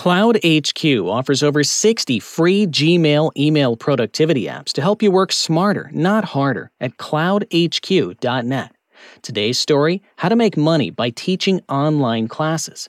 Cloud HQ offers over 60 free Gmail email productivity apps to help you work smarter, not harder, at cloudhq.net. Today's story How to Make Money by Teaching Online Classes.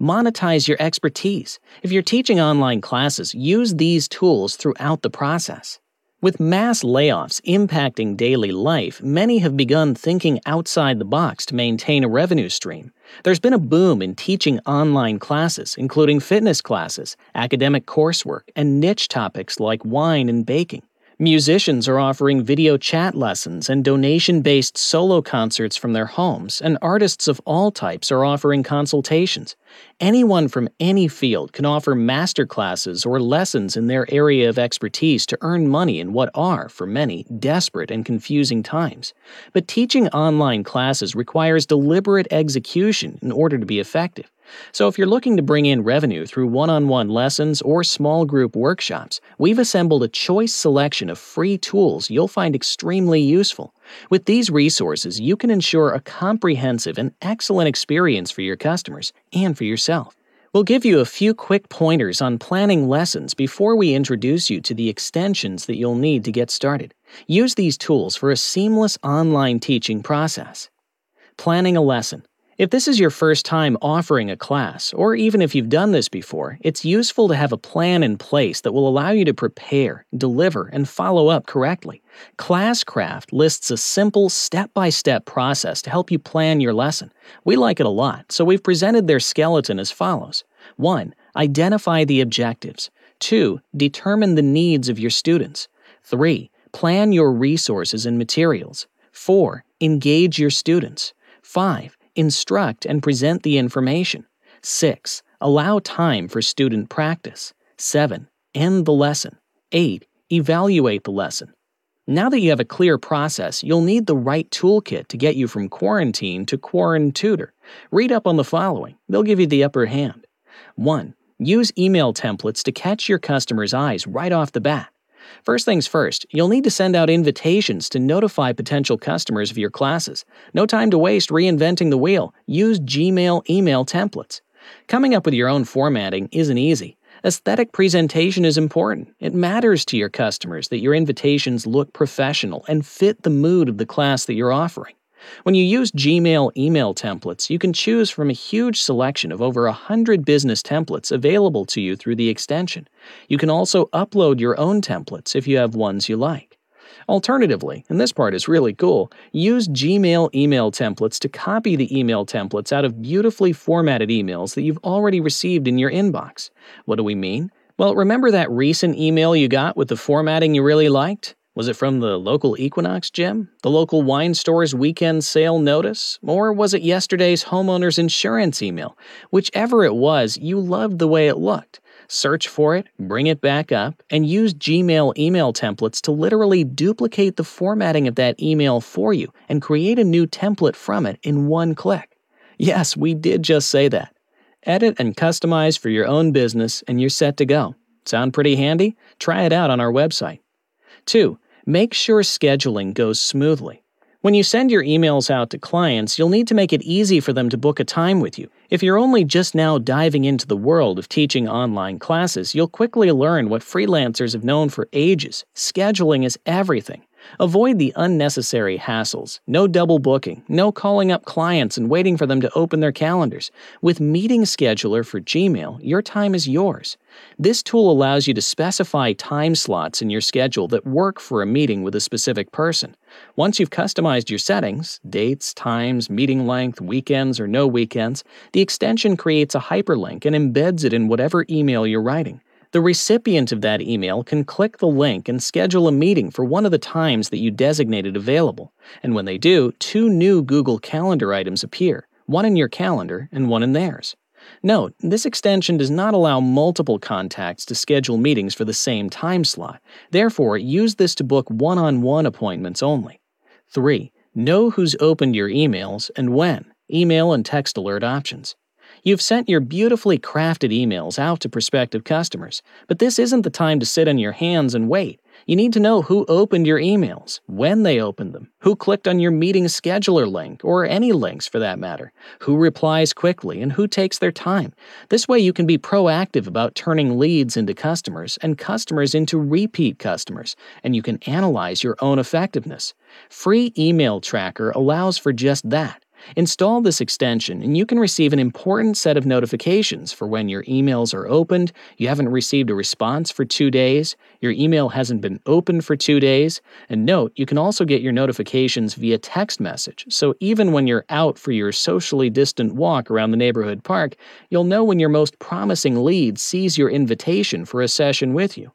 Monetize your expertise. If you're teaching online classes, use these tools throughout the process. With mass layoffs impacting daily life, many have begun thinking outside the box to maintain a revenue stream. There's been a boom in teaching online classes, including fitness classes, academic coursework, and niche topics like wine and baking. Musicians are offering video chat lessons and donation based solo concerts from their homes, and artists of all types are offering consultations. Anyone from any field can offer master classes or lessons in their area of expertise to earn money in what are, for many, desperate and confusing times. But teaching online classes requires deliberate execution in order to be effective. So, if you're looking to bring in revenue through one on one lessons or small group workshops, we've assembled a choice selection of free tools you'll find extremely useful. With these resources, you can ensure a comprehensive and excellent experience for your customers and for yourself. We'll give you a few quick pointers on planning lessons before we introduce you to the extensions that you'll need to get started. Use these tools for a seamless online teaching process. Planning a lesson. If this is your first time offering a class, or even if you've done this before, it's useful to have a plan in place that will allow you to prepare, deliver, and follow up correctly. Classcraft lists a simple step by step process to help you plan your lesson. We like it a lot, so we've presented their skeleton as follows 1. Identify the objectives. 2. Determine the needs of your students. 3. Plan your resources and materials. 4. Engage your students. 5 Instruct and present the information. 6. Allow time for student practice. 7. End the lesson. 8. Evaluate the lesson. Now that you have a clear process, you'll need the right toolkit to get you from quarantine to quarantutor. Read up on the following, they'll give you the upper hand. 1. Use email templates to catch your customers' eyes right off the bat. First things first, you'll need to send out invitations to notify potential customers of your classes. No time to waste reinventing the wheel. Use Gmail email templates. Coming up with your own formatting isn't easy. Aesthetic presentation is important. It matters to your customers that your invitations look professional and fit the mood of the class that you're offering. When you use Gmail email templates, you can choose from a huge selection of over 100 business templates available to you through the extension. You can also upload your own templates if you have ones you like. Alternatively, and this part is really cool, use Gmail email templates to copy the email templates out of beautifully formatted emails that you've already received in your inbox. What do we mean? Well, remember that recent email you got with the formatting you really liked? Was it from the local Equinox gym? The local wine store's weekend sale notice? Or was it yesterday's homeowner's insurance email? Whichever it was, you loved the way it looked. Search for it, bring it back up, and use Gmail email templates to literally duplicate the formatting of that email for you and create a new template from it in one click. Yes, we did just say that. Edit and customize for your own business, and you're set to go. Sound pretty handy? Try it out on our website. 2. Make sure scheduling goes smoothly. When you send your emails out to clients, you'll need to make it easy for them to book a time with you. If you're only just now diving into the world of teaching online classes, you'll quickly learn what freelancers have known for ages scheduling is everything. Avoid the unnecessary hassles. No double booking, no calling up clients and waiting for them to open their calendars. With Meeting Scheduler for Gmail, your time is yours. This tool allows you to specify time slots in your schedule that work for a meeting with a specific person. Once you've customized your settings dates, times, meeting length, weekends, or no weekends the extension creates a hyperlink and embeds it in whatever email you're writing. The recipient of that email can click the link and schedule a meeting for one of the times that you designated available. And when they do, two new Google Calendar items appear one in your calendar and one in theirs. Note, this extension does not allow multiple contacts to schedule meetings for the same time slot. Therefore, use this to book one on one appointments only. 3. Know who's opened your emails and when. Email and text alert options. You've sent your beautifully crafted emails out to prospective customers, but this isn't the time to sit on your hands and wait. You need to know who opened your emails, when they opened them, who clicked on your meeting scheduler link, or any links for that matter, who replies quickly, and who takes their time. This way, you can be proactive about turning leads into customers and customers into repeat customers, and you can analyze your own effectiveness. Free Email Tracker allows for just that. Install this extension and you can receive an important set of notifications for when your emails are opened, you haven't received a response for two days, your email hasn't been opened for two days, and note, you can also get your notifications via text message, so even when you're out for your socially distant walk around the neighborhood park, you'll know when your most promising lead sees your invitation for a session with you.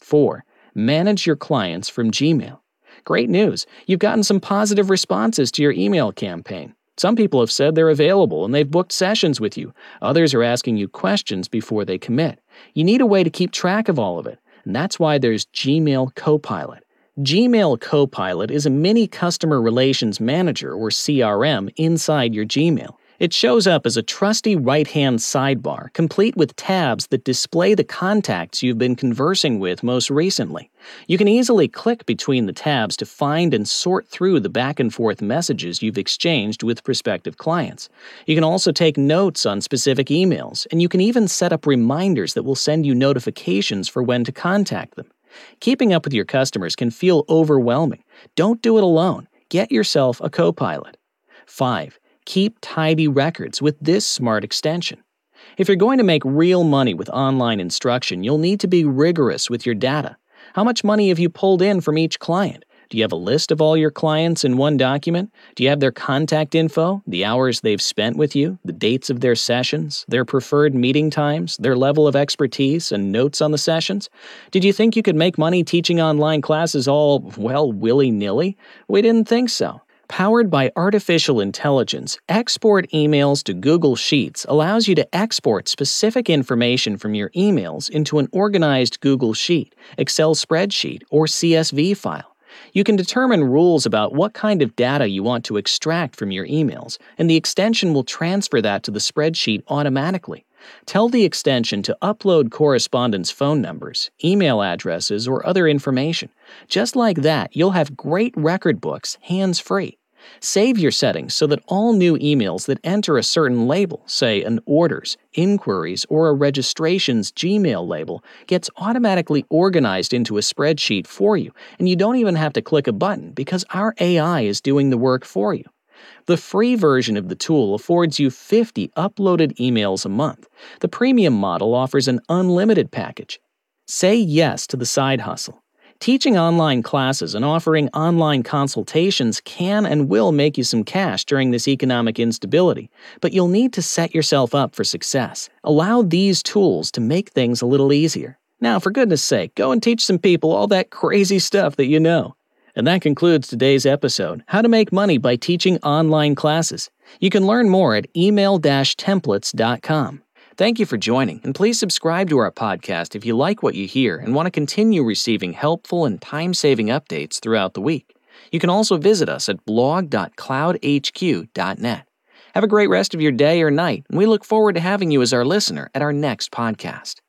4. Manage your clients from Gmail. Great news! You've gotten some positive responses to your email campaign. Some people have said they're available and they've booked sessions with you. Others are asking you questions before they commit. You need a way to keep track of all of it, and that's why there's Gmail Copilot. Gmail Copilot is a mini customer relations manager or CRM inside your Gmail. It shows up as a trusty right hand sidebar, complete with tabs that display the contacts you've been conversing with most recently. You can easily click between the tabs to find and sort through the back and forth messages you've exchanged with prospective clients. You can also take notes on specific emails, and you can even set up reminders that will send you notifications for when to contact them. Keeping up with your customers can feel overwhelming. Don't do it alone. Get yourself a co pilot. 5. Keep tidy records with this smart extension. If you're going to make real money with online instruction, you'll need to be rigorous with your data. How much money have you pulled in from each client? Do you have a list of all your clients in one document? Do you have their contact info, the hours they've spent with you, the dates of their sessions, their preferred meeting times, their level of expertise, and notes on the sessions? Did you think you could make money teaching online classes all, well, willy nilly? We didn't think so. Powered by artificial intelligence, export emails to Google Sheets allows you to export specific information from your emails into an organized Google Sheet, Excel spreadsheet, or CSV file. You can determine rules about what kind of data you want to extract from your emails, and the extension will transfer that to the spreadsheet automatically. Tell the extension to upload correspondence phone numbers, email addresses, or other information. Just like that, you'll have great record books hands free. Save your settings so that all new emails that enter a certain label, say an orders, inquiries, or a registrations Gmail label, gets automatically organized into a spreadsheet for you, and you don't even have to click a button because our AI is doing the work for you. The free version of the tool affords you 50 uploaded emails a month. The premium model offers an unlimited package. Say yes to the side hustle. Teaching online classes and offering online consultations can and will make you some cash during this economic instability, but you'll need to set yourself up for success. Allow these tools to make things a little easier. Now, for goodness sake, go and teach some people all that crazy stuff that you know. And that concludes today's episode How to Make Money by Teaching Online Classes. You can learn more at email templates.com. Thank you for joining, and please subscribe to our podcast if you like what you hear and want to continue receiving helpful and time saving updates throughout the week. You can also visit us at blog.cloudhq.net. Have a great rest of your day or night, and we look forward to having you as our listener at our next podcast.